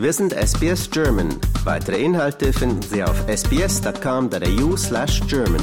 Wir sind SBS German. Weitere Inhalte finden Sie auf sbs.com.au slash German.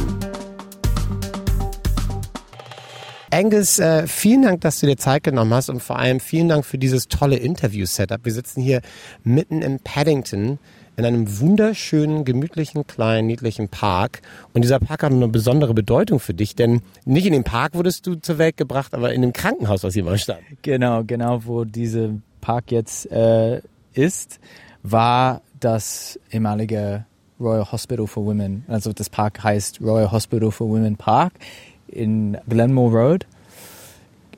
Angus, äh, vielen Dank, dass du dir Zeit genommen hast und vor allem vielen Dank für dieses tolle Interview-Setup. Wir sitzen hier mitten in Paddington in einem wunderschönen, gemütlichen, kleinen, niedlichen Park. Und dieser Park hat eine besondere Bedeutung für dich, denn nicht in dem Park wurdest du zur Welt gebracht, aber in dem Krankenhaus, was hier mal stand. Genau, genau, wo dieser Park jetzt äh, ist, war das ehemalige Royal Hospital for Women. Also das Park heißt Royal Hospital for Women Park in Glenmore Road.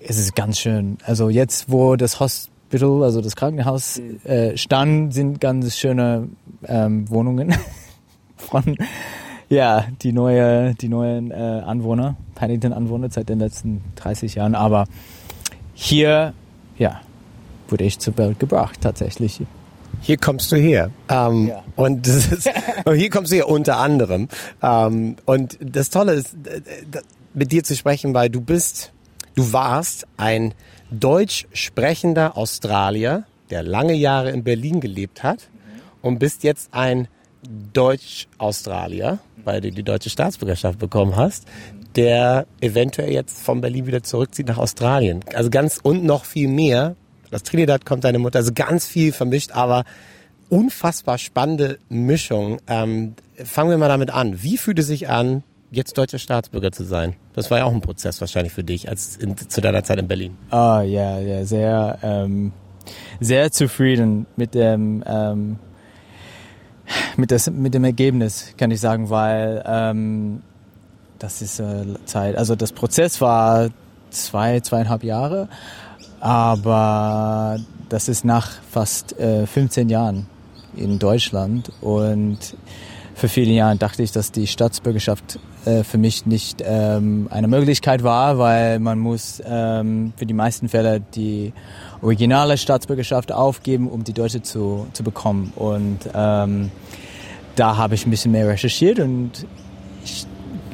Es ist ganz schön. Also jetzt, wo das Hospital, also das Krankenhaus äh, stand, sind ganz schöne ähm, Wohnungen von ja die neue die neuen äh, Anwohner, Paddington Anwohner seit den letzten 30 Jahren. Aber hier ja wurde ich zur Welt gebracht tatsächlich. Hier kommst du her. Ähm, Ja. Und, ist, hier kommst du her unter anderem. Ähm, und das Tolle ist, mit dir zu sprechen, weil du bist, du warst ein deutsch sprechender Australier, der lange Jahre in Berlin gelebt hat und bist jetzt ein Deutsch-Australier, weil du die deutsche Staatsbürgerschaft bekommen hast, der eventuell jetzt von Berlin wieder zurückzieht nach Australien. Also ganz und noch viel mehr. Aus Trinidad kommt deine Mutter, also ganz viel vermischt, aber unfassbar spannende Mischung. Ähm, fangen wir mal damit an. Wie fühlt es sich an, jetzt deutscher Staatsbürger zu sein? Das war ja auch ein Prozess wahrscheinlich für dich als in, zu deiner Zeit in Berlin. Ah ja, ja, sehr, ähm, sehr zufrieden mit dem, ähm, mit, das, mit dem Ergebnis, kann ich sagen, weil ähm, das ist äh, Zeit. Also das Prozess war zwei, zweieinhalb Jahre, aber das ist nach fast äh, 15 Jahren in Deutschland und für viele Jahre dachte ich, dass die Staatsbürgerschaft äh, für mich nicht ähm, eine Möglichkeit war, weil man muss ähm, für die meisten Fälle die originale Staatsbürgerschaft aufgeben, um die deutsche zu, zu bekommen. Und ähm, da habe ich ein bisschen mehr recherchiert und ich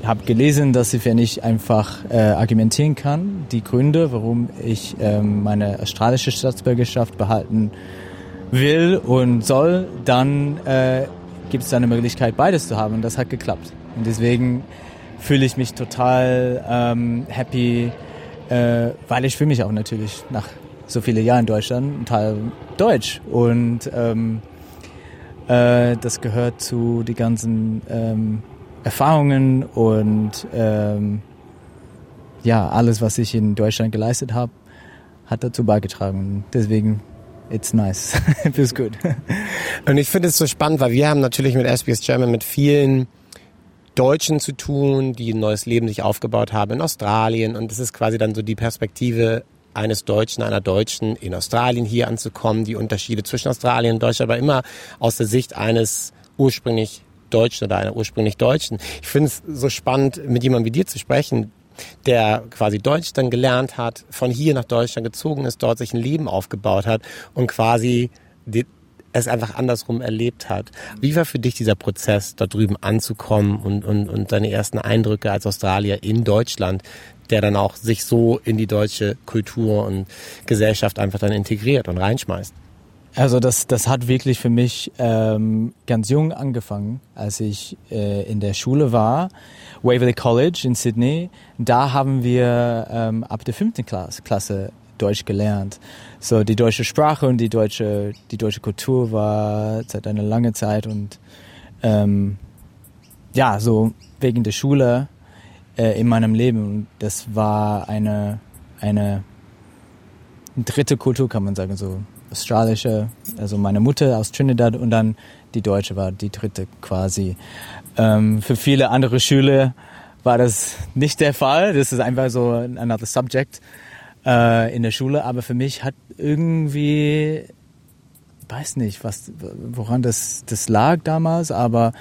habe gelesen, dass ich, wenn ich einfach äh, argumentieren kann, die Gründe, warum ich ähm, meine australische Staatsbürgerschaft behalten will und soll, dann äh, gibt es eine Möglichkeit, beides zu haben. Und das hat geklappt. Und deswegen fühle ich mich total ähm, happy, äh, weil ich fühle mich auch natürlich nach so vielen Jahren in Deutschland ein Teil Deutsch. Und ähm, äh, das gehört zu die ganzen ähm, Erfahrungen und ähm, ja, alles, was ich in Deutschland geleistet habe, hat dazu beigetragen. Deswegen, it's nice. Feels good. Und ich finde es so spannend, weil wir haben natürlich mit SBS German mit vielen Deutschen zu tun, die ein neues Leben sich aufgebaut haben in Australien. Und es ist quasi dann so die Perspektive eines Deutschen, einer Deutschen in Australien hier anzukommen, die Unterschiede zwischen Australien und Deutschland, aber immer aus der Sicht eines ursprünglich Deutschen oder einer ursprünglich Deutschen. Ich finde es so spannend, mit jemandem wie dir zu sprechen, der quasi Deutsch dann gelernt hat, von hier nach Deutschland gezogen ist, dort sich ein Leben aufgebaut hat und quasi es einfach andersrum erlebt hat. Wie war für dich dieser Prozess, da drüben anzukommen und, und, und deine ersten Eindrücke als Australier in Deutschland, der dann auch sich so in die deutsche Kultur und Gesellschaft einfach dann integriert und reinschmeißt? Also das, das hat wirklich für mich ähm, ganz jung angefangen, als ich äh, in der Schule war, Waverley College in Sydney. Da haben wir ähm, ab der fünften Klasse, Klasse Deutsch gelernt. So die deutsche Sprache und die deutsche, die deutsche Kultur war seit einer langen Zeit und ähm, ja, so wegen der Schule äh, in meinem Leben. Das war eine, eine dritte Kultur, kann man sagen, so australische, also meine Mutter aus Trinidad und dann die deutsche war die dritte quasi. Ähm, für viele andere Schüler war das nicht der Fall. Das ist einfach so another subject äh, in der Schule. Aber für mich hat irgendwie, weiß nicht, was, woran das, das lag damals, aber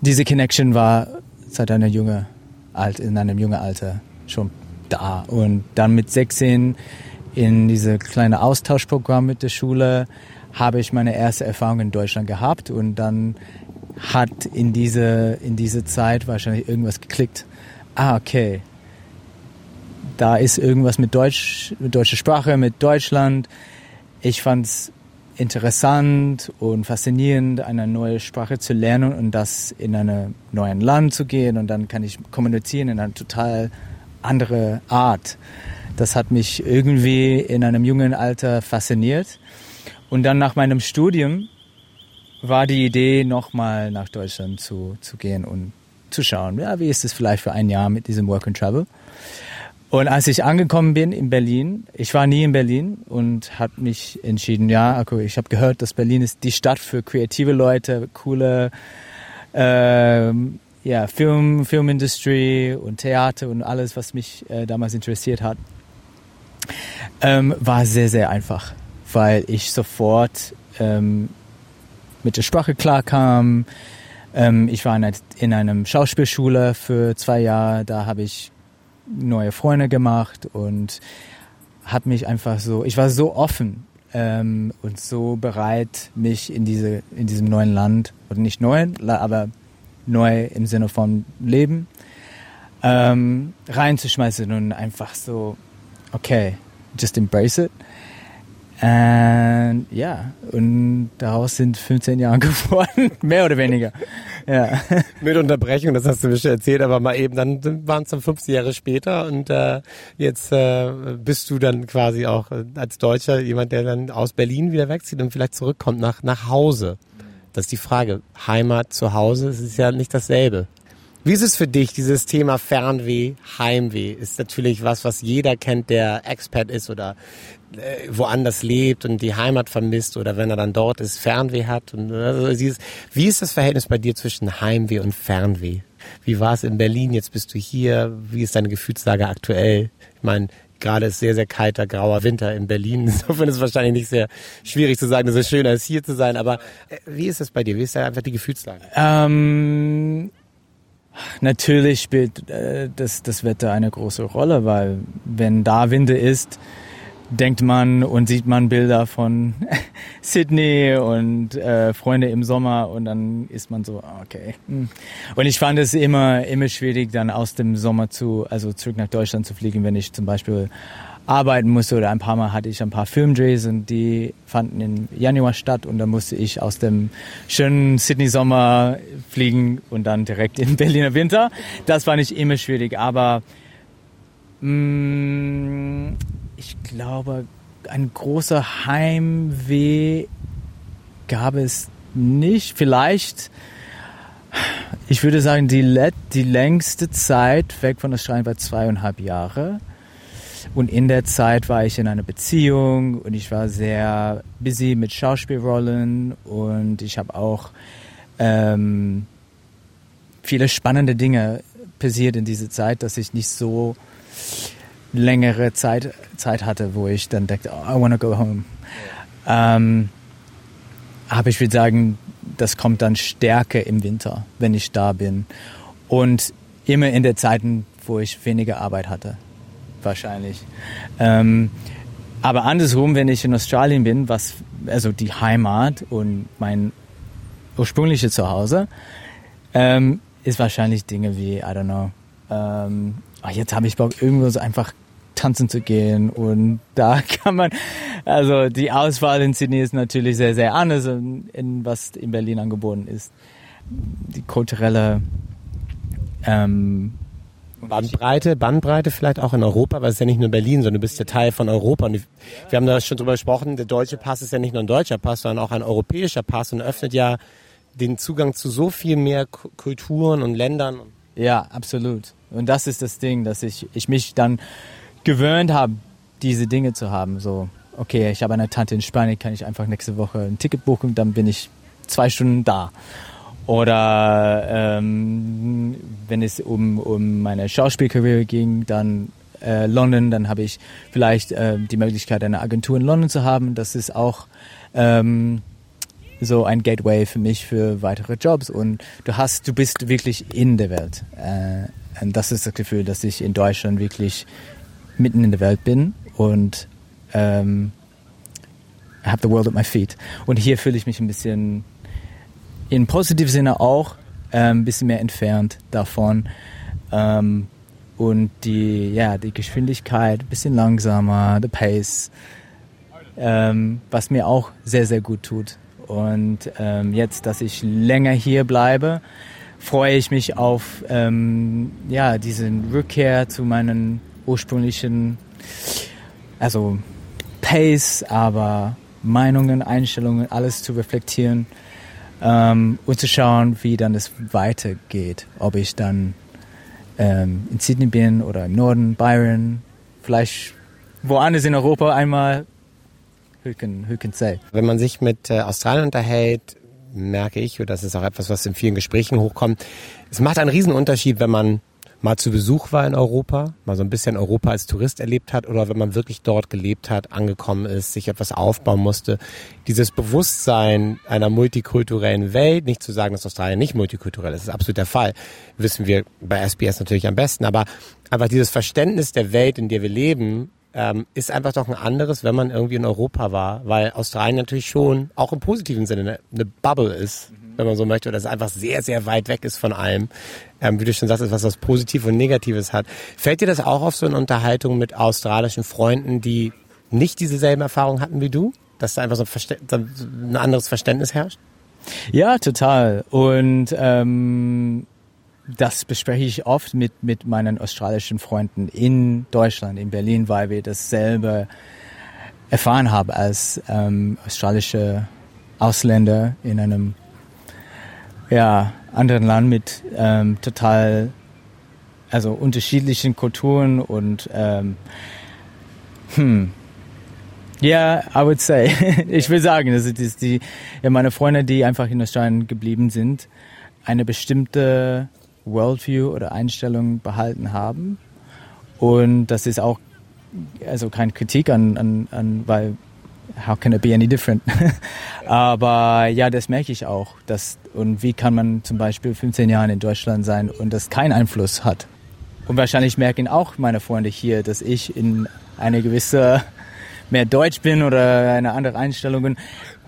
diese Connection war seit einer junge, alt, in einem jungen Alter schon da. Und dann mit 16 in diese kleine Austauschprogramm mit der Schule habe ich meine erste Erfahrung in Deutschland gehabt und dann hat in diese, in diese Zeit wahrscheinlich irgendwas geklickt. Ah, okay. Da ist irgendwas mit Deutsch, mit deutscher Sprache, mit Deutschland. Ich fand's interessant und faszinierend, eine neue Sprache zu lernen und das in einem neuen Land zu gehen und dann kann ich kommunizieren in einer total andere Art. Das hat mich irgendwie in einem jungen Alter fasziniert. Und dann nach meinem Studium war die Idee, nochmal nach Deutschland zu, zu gehen und zu schauen, ja, wie ist es vielleicht für ein Jahr mit diesem Work and Travel. Und als ich angekommen bin in Berlin, ich war nie in Berlin und habe mich entschieden, ja, okay, ich habe gehört, dass Berlin ist die Stadt für kreative Leute, coole äh, ja, Film, Filmindustrie und Theater und alles, was mich äh, damals interessiert hat, ähm, war sehr, sehr einfach, weil ich sofort ähm, mit der Sprache klarkam. Ähm, ich war in, in einem Schauspielschule für zwei Jahre, da habe ich neue Freunde gemacht und habe mich einfach so, ich war so offen ähm, und so bereit, mich in diese in diesem neuen Land oder nicht neu, aber neu im Sinne von Leben ähm, reinzuschmeißen und einfach so, okay, just embrace it. Und ja, und daraus sind 15 Jahre geworden, mehr oder weniger. Ja. Mit Unterbrechung, das hast du mir schon erzählt, aber mal eben, dann waren es dann 15 Jahre später und äh, jetzt äh, bist du dann quasi auch äh, als Deutscher jemand, der dann aus Berlin wieder wegzieht und vielleicht zurückkommt nach, nach Hause. Das ist die Frage. Heimat zu Hause, es ist ja nicht dasselbe. Wie ist es für dich, dieses Thema Fernweh, Heimweh? Ist natürlich was, was jeder kennt, der Expert ist oder äh, woanders lebt und die Heimat vermisst oder wenn er dann dort ist, Fernweh hat. Und, also dieses, wie ist das Verhältnis bei dir zwischen Heimweh und Fernweh? Wie war es in Berlin? Jetzt bist du hier. Wie ist deine Gefühlslage aktuell? Ich meine, gerade ist sehr, sehr kalter, grauer Winter in Berlin. Insofern ist es wahrscheinlich nicht sehr schwierig zu sagen, dass es schöner ist, hier zu sein. Aber äh, wie ist es bei dir? Wie ist da einfach die Gefühlslage? Ähm Natürlich spielt äh, das, das Wetter eine große Rolle, weil wenn da Winde ist, denkt man und sieht man Bilder von Sydney und äh, Freunde im Sommer und dann ist man so, ah, okay. Hm. Und ich fand es immer, immer schwierig, dann aus dem Sommer zu, also zurück nach Deutschland zu fliegen, wenn ich zum Beispiel arbeiten musste oder ein paar Mal hatte ich ein paar Filmdrehs und die fanden im Januar statt und dann musste ich aus dem schönen Sydney Sommer fliegen und dann direkt in Berliner Winter. Das fand ich immer schwierig, aber mh, mm, ich glaube, ein großer Heimweh gab es nicht. Vielleicht, ich würde sagen, die, die längste Zeit weg von Australien war zweieinhalb Jahre. Und in der Zeit war ich in einer Beziehung und ich war sehr busy mit Schauspielrollen und ich habe auch ähm, viele spannende Dinge passiert in dieser Zeit, dass ich nicht so längere Zeit, Zeit hatte, wo ich dann dachte, oh, I wanna go home. Ähm, aber ich würde sagen, das kommt dann stärker im Winter, wenn ich da bin. Und immer in der Zeiten, wo ich weniger Arbeit hatte wahrscheinlich. Ähm, aber andersrum, wenn ich in Australien bin, was also die Heimat und mein ursprüngliches Zuhause, ähm, ist wahrscheinlich Dinge wie, I don't know, ähm, ach, jetzt habe ich Bock, irgendwo so einfach tanzen zu gehen und da kann man, also die Auswahl in Sydney ist natürlich sehr, sehr anders, in, in was in Berlin angeboten ist. Die kulturelle ähm, Bandbreite, Bandbreite vielleicht auch in Europa, weil es ist ja nicht nur Berlin, sondern du bist ja Teil von Europa. Und wir haben da schon drüber gesprochen, der deutsche Pass ist ja nicht nur ein deutscher Pass, sondern auch ein europäischer Pass und öffnet ja den Zugang zu so viel mehr Kulturen und Ländern. Ja, absolut. Und das ist das Ding, dass ich, ich mich dann gewöhnt habe, diese Dinge zu haben. So, okay, ich habe eine Tante in Spanien, kann ich einfach nächste Woche ein Ticket buchen, dann bin ich zwei Stunden da. Oder ähm, wenn es um, um meine Schauspielkarriere ging, dann äh, London, dann habe ich vielleicht äh, die Möglichkeit, eine Agentur in London zu haben. Das ist auch ähm, so ein Gateway für mich für weitere Jobs. Und du hast, du bist wirklich in der Welt. Äh, und das ist das Gefühl, dass ich in Deutschland wirklich mitten in der Welt bin und ähm, I have the world at my feet. Und hier fühle ich mich ein bisschen in positiven Sinne auch ein ähm, bisschen mehr entfernt davon. Ähm, und die, ja, die Geschwindigkeit ein bisschen langsamer, the pace. ähm, was mir auch sehr, sehr gut tut. Und ähm, jetzt, dass ich länger hier bleibe, freue ich mich auf ähm, ja, diesen Rückkehr zu meinen ursprünglichen, also Pace, aber Meinungen, Einstellungen, alles zu reflektieren ähm, und zu schauen, wie dann es weitergeht. Ob ich dann ähm, in Sydney bin oder im Norden, Byron, vielleicht woanders in Europa einmal. Who can, who can say? Wenn man sich mit äh, Australien unterhält, merke ich, und das ist auch etwas, was in vielen Gesprächen hochkommt, es macht einen Riesenunterschied, wenn man mal zu Besuch war in Europa, mal so ein bisschen Europa als Tourist erlebt hat oder wenn man wirklich dort gelebt hat, angekommen ist, sich etwas aufbauen musste. Dieses Bewusstsein einer multikulturellen Welt, nicht zu sagen, dass Australien nicht multikulturell ist, ist absolut der Fall, wissen wir bei SBS natürlich am besten, aber einfach dieses Verständnis der Welt, in der wir leben, ähm, ist einfach doch ein anderes, wenn man irgendwie in Europa war, weil Australien natürlich schon auch im positiven Sinne eine, eine Bubble ist, mhm. wenn man so möchte, oder es einfach sehr, sehr weit weg ist von allem. Ähm, wie du schon sagst, was Positives und Negatives hat. Fällt dir das auch auf so eine Unterhaltung mit australischen Freunden, die nicht dieselben Erfahrungen hatten wie du? Dass da einfach so ein, ein anderes Verständnis herrscht? Ja, total. Und ähm, das bespreche ich oft mit, mit meinen australischen Freunden in Deutschland, in Berlin, weil wir dasselbe erfahren haben als ähm, australische Ausländer in einem ja, anderen Land mit ähm, total also unterschiedlichen Kulturen und ähm, hm, ja, yeah, I would say. ich will sagen, das ist die, ja, meine Freunde, die einfach in Australien geblieben sind, eine bestimmte Worldview oder Einstellung behalten haben. Und das ist auch also keine Kritik an, an, an weil how can it be any different? Aber ja, das merke ich auch. Dass, und wie kann man zum Beispiel 15 Jahre in Deutschland sein und das keinen Einfluss hat? Und wahrscheinlich merken auch meine Freunde hier, dass ich in eine gewisse mehr Deutsch bin oder eine andere Einstellung bin.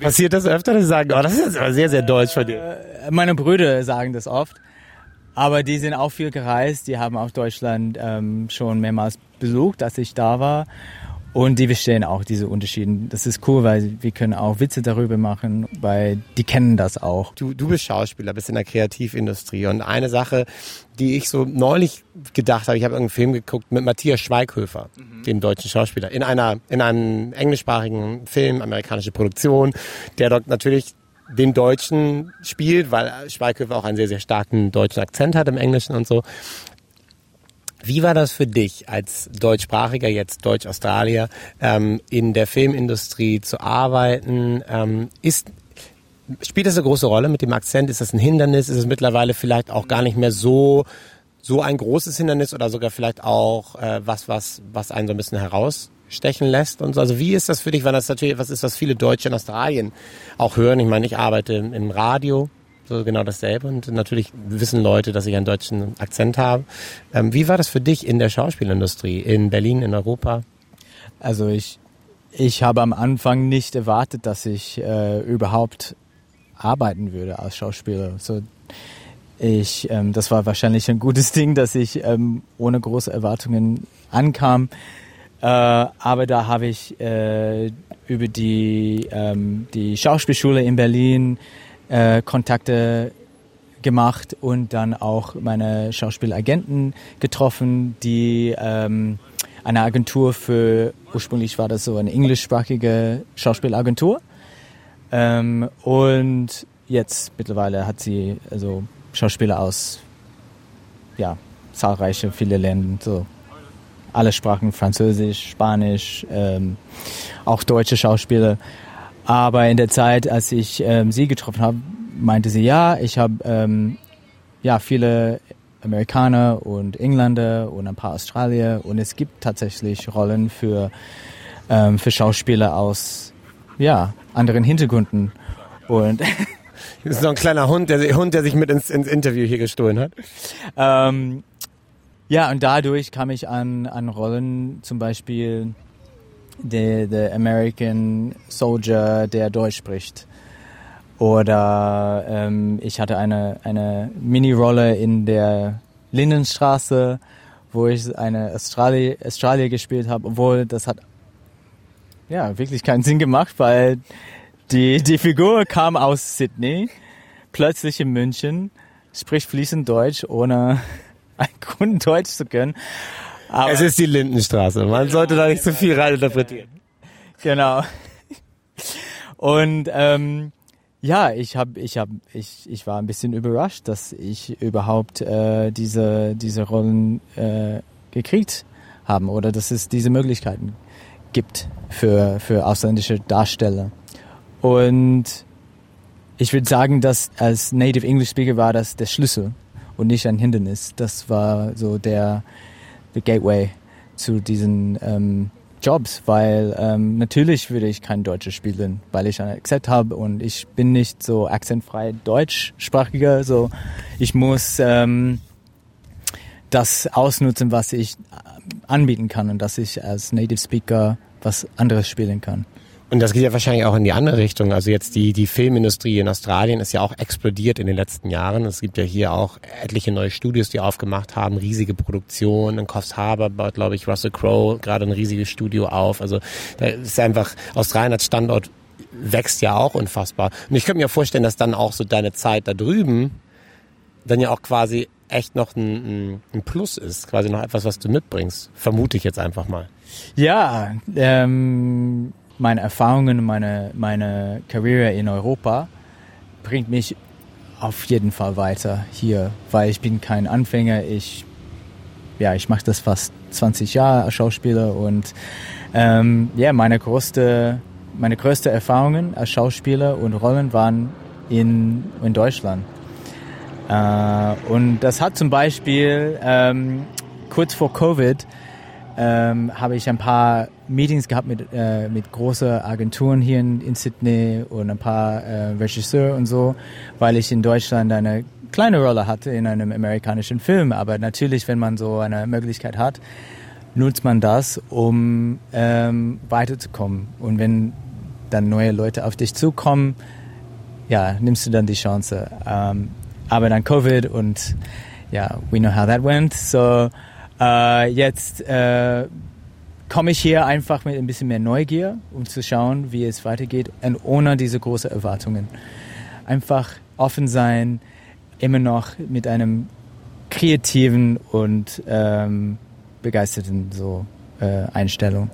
Passiert das öfter, dass sie sagen, oh, das ist aber sehr, sehr deutsch von dir? Meine Brüder sagen das oft. Aber die sind auch viel gereist, die haben auch Deutschland ähm, schon mehrmals besucht, als ich da war. Und die verstehen auch diese Unterschiede. Das ist cool, weil wir können auch Witze darüber machen, weil die kennen das auch. Du, du bist Schauspieler, bist in der Kreativindustrie. Und eine Sache, die ich so neulich gedacht habe, ich habe irgendeinen Film geguckt mit Matthias Schweighöfer, mhm. dem deutschen Schauspieler, in einer, in einem englischsprachigen Film, amerikanische Produktion, der dort natürlich den Deutschen spielt, weil Schweighöfer auch einen sehr, sehr starken deutschen Akzent hat im Englischen und so. Wie war das für dich als Deutschsprachiger, jetzt Deutsch-Australier, ähm, in der Filmindustrie zu arbeiten? Ähm, ist, spielt das eine große Rolle mit dem Akzent? Ist das ein Hindernis? Ist es mittlerweile vielleicht auch gar nicht mehr so, so ein großes Hindernis oder sogar vielleicht auch äh, was, was, was einen so ein bisschen heraus stechen lässt und so. Also wie ist das für dich, weil das natürlich etwas ist, was viele Deutsche in Australien auch hören. Ich meine, ich arbeite im Radio, so genau dasselbe und natürlich wissen Leute, dass ich einen deutschen Akzent habe. Ähm, wie war das für dich in der Schauspielindustrie in Berlin, in Europa? Also ich, ich habe am Anfang nicht erwartet, dass ich äh, überhaupt arbeiten würde als Schauspieler. So, ich, ähm, das war wahrscheinlich ein gutes Ding, dass ich ähm, ohne große Erwartungen ankam. Äh, aber da habe ich äh, über die, ähm, die Schauspielschule in Berlin äh, Kontakte gemacht und dann auch meine Schauspielagenten getroffen, die ähm, eine Agentur für, ursprünglich war das so eine englischsprachige Schauspielagentur. Ähm, und jetzt mittlerweile hat sie also Schauspieler aus ja, zahlreiche, viele Ländern, so alle Sprachen, Französisch, Spanisch, ähm, auch deutsche Schauspieler. Aber in der Zeit, als ich ähm, sie getroffen habe, meinte sie, ja, ich habe ähm, ja viele Amerikaner und Engländer und ein paar Australier und es gibt tatsächlich Rollen für, ähm, für Schauspieler aus ja, anderen Hintergründen. Und das ist so ein kleiner Hund, der, Hund, der sich mit ins, ins Interview hier gestohlen hat. Ähm, ja, und dadurch kam ich an, an Rollen, zum Beispiel der, der American Soldier, der Deutsch spricht. Oder ähm, ich hatte eine, eine Mini-Rolle in der Lindenstraße, wo ich eine Australier, Australier gespielt habe, obwohl das hat ja wirklich keinen Sinn gemacht, weil die, die Figur kam aus Sydney, plötzlich in München, spricht fließend Deutsch, ohne ein Grund Deutsch zu können. Aber es ist die Lindenstraße. Man sollte da nicht so viel reininterpretieren. Genau. Und ähm, ja, ich habe, ich habe, ich, ich war ein bisschen überrascht, dass ich überhaupt äh, diese diese Rollen äh, gekriegt haben oder dass es diese Möglichkeiten gibt für für ausländische Darsteller. Und ich würde sagen, dass als Native English Speaker war das der Schlüssel und nicht ein Hindernis. Das war so der the gateway zu diesen ähm, Jobs, weil ähm, natürlich würde ich kein Deutsches spielen, weil ich ein Akzent habe und ich bin nicht so akzentfrei deutschsprachiger, so ich muss ähm, das ausnutzen, was ich anbieten kann und dass ich als Native Speaker was anderes spielen kann. Und das geht ja wahrscheinlich auch in die andere Richtung. Also jetzt die, die Filmindustrie in Australien ist ja auch explodiert in den letzten Jahren. Es gibt ja hier auch etliche neue Studios, die aufgemacht haben, riesige Produktionen. In Coffs Harbour baut, glaube ich, Russell Crowe gerade ein riesiges Studio auf. Also da ist einfach, Australien als Standort wächst ja auch unfassbar. Und ich könnte mir vorstellen, dass dann auch so deine Zeit da drüben dann ja auch quasi echt noch ein, ein Plus ist, quasi noch etwas, was du mitbringst. Vermute ich jetzt einfach mal. Ja, ähm, meine Erfahrungen, meine, meine Karriere in Europa bringt mich auf jeden Fall weiter hier, weil ich bin kein Anfänger. Ich, ja, ich mache das fast 20 Jahre als Schauspieler und ähm, ja, meine größte, meine größte Erfahrungen als Schauspieler und Rollen waren in, in Deutschland. Äh, und das hat zum Beispiel ähm, kurz vor Covid ähm, habe ich ein paar Meetings gehabt mit, äh, mit großen Agenturen hier in, in Sydney und ein paar äh, Regisseure und so, weil ich in Deutschland eine kleine Rolle hatte in einem amerikanischen Film. Aber natürlich, wenn man so eine Möglichkeit hat, nutzt man das, um ähm, weiterzukommen. Und wenn dann neue Leute auf dich zukommen, ja, nimmst du dann die Chance. Ähm, aber dann Covid und ja, we know how that went. So äh, jetzt äh, komme ich hier einfach mit ein bisschen mehr Neugier, um zu schauen, wie es weitergeht und ohne diese großen Erwartungen. Einfach offen sein, immer noch mit einem kreativen und ähm, begeisterten so äh, Einstellung.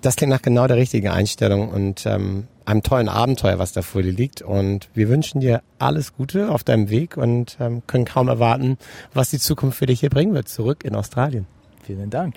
Das klingt nach genau der richtigen Einstellung und ähm, einem tollen Abenteuer, was da vor dir liegt. Und wir wünschen dir alles Gute auf deinem Weg und ähm, können kaum erwarten, was die Zukunft für dich hier bringen wird, zurück in Australien. Vielen Dank.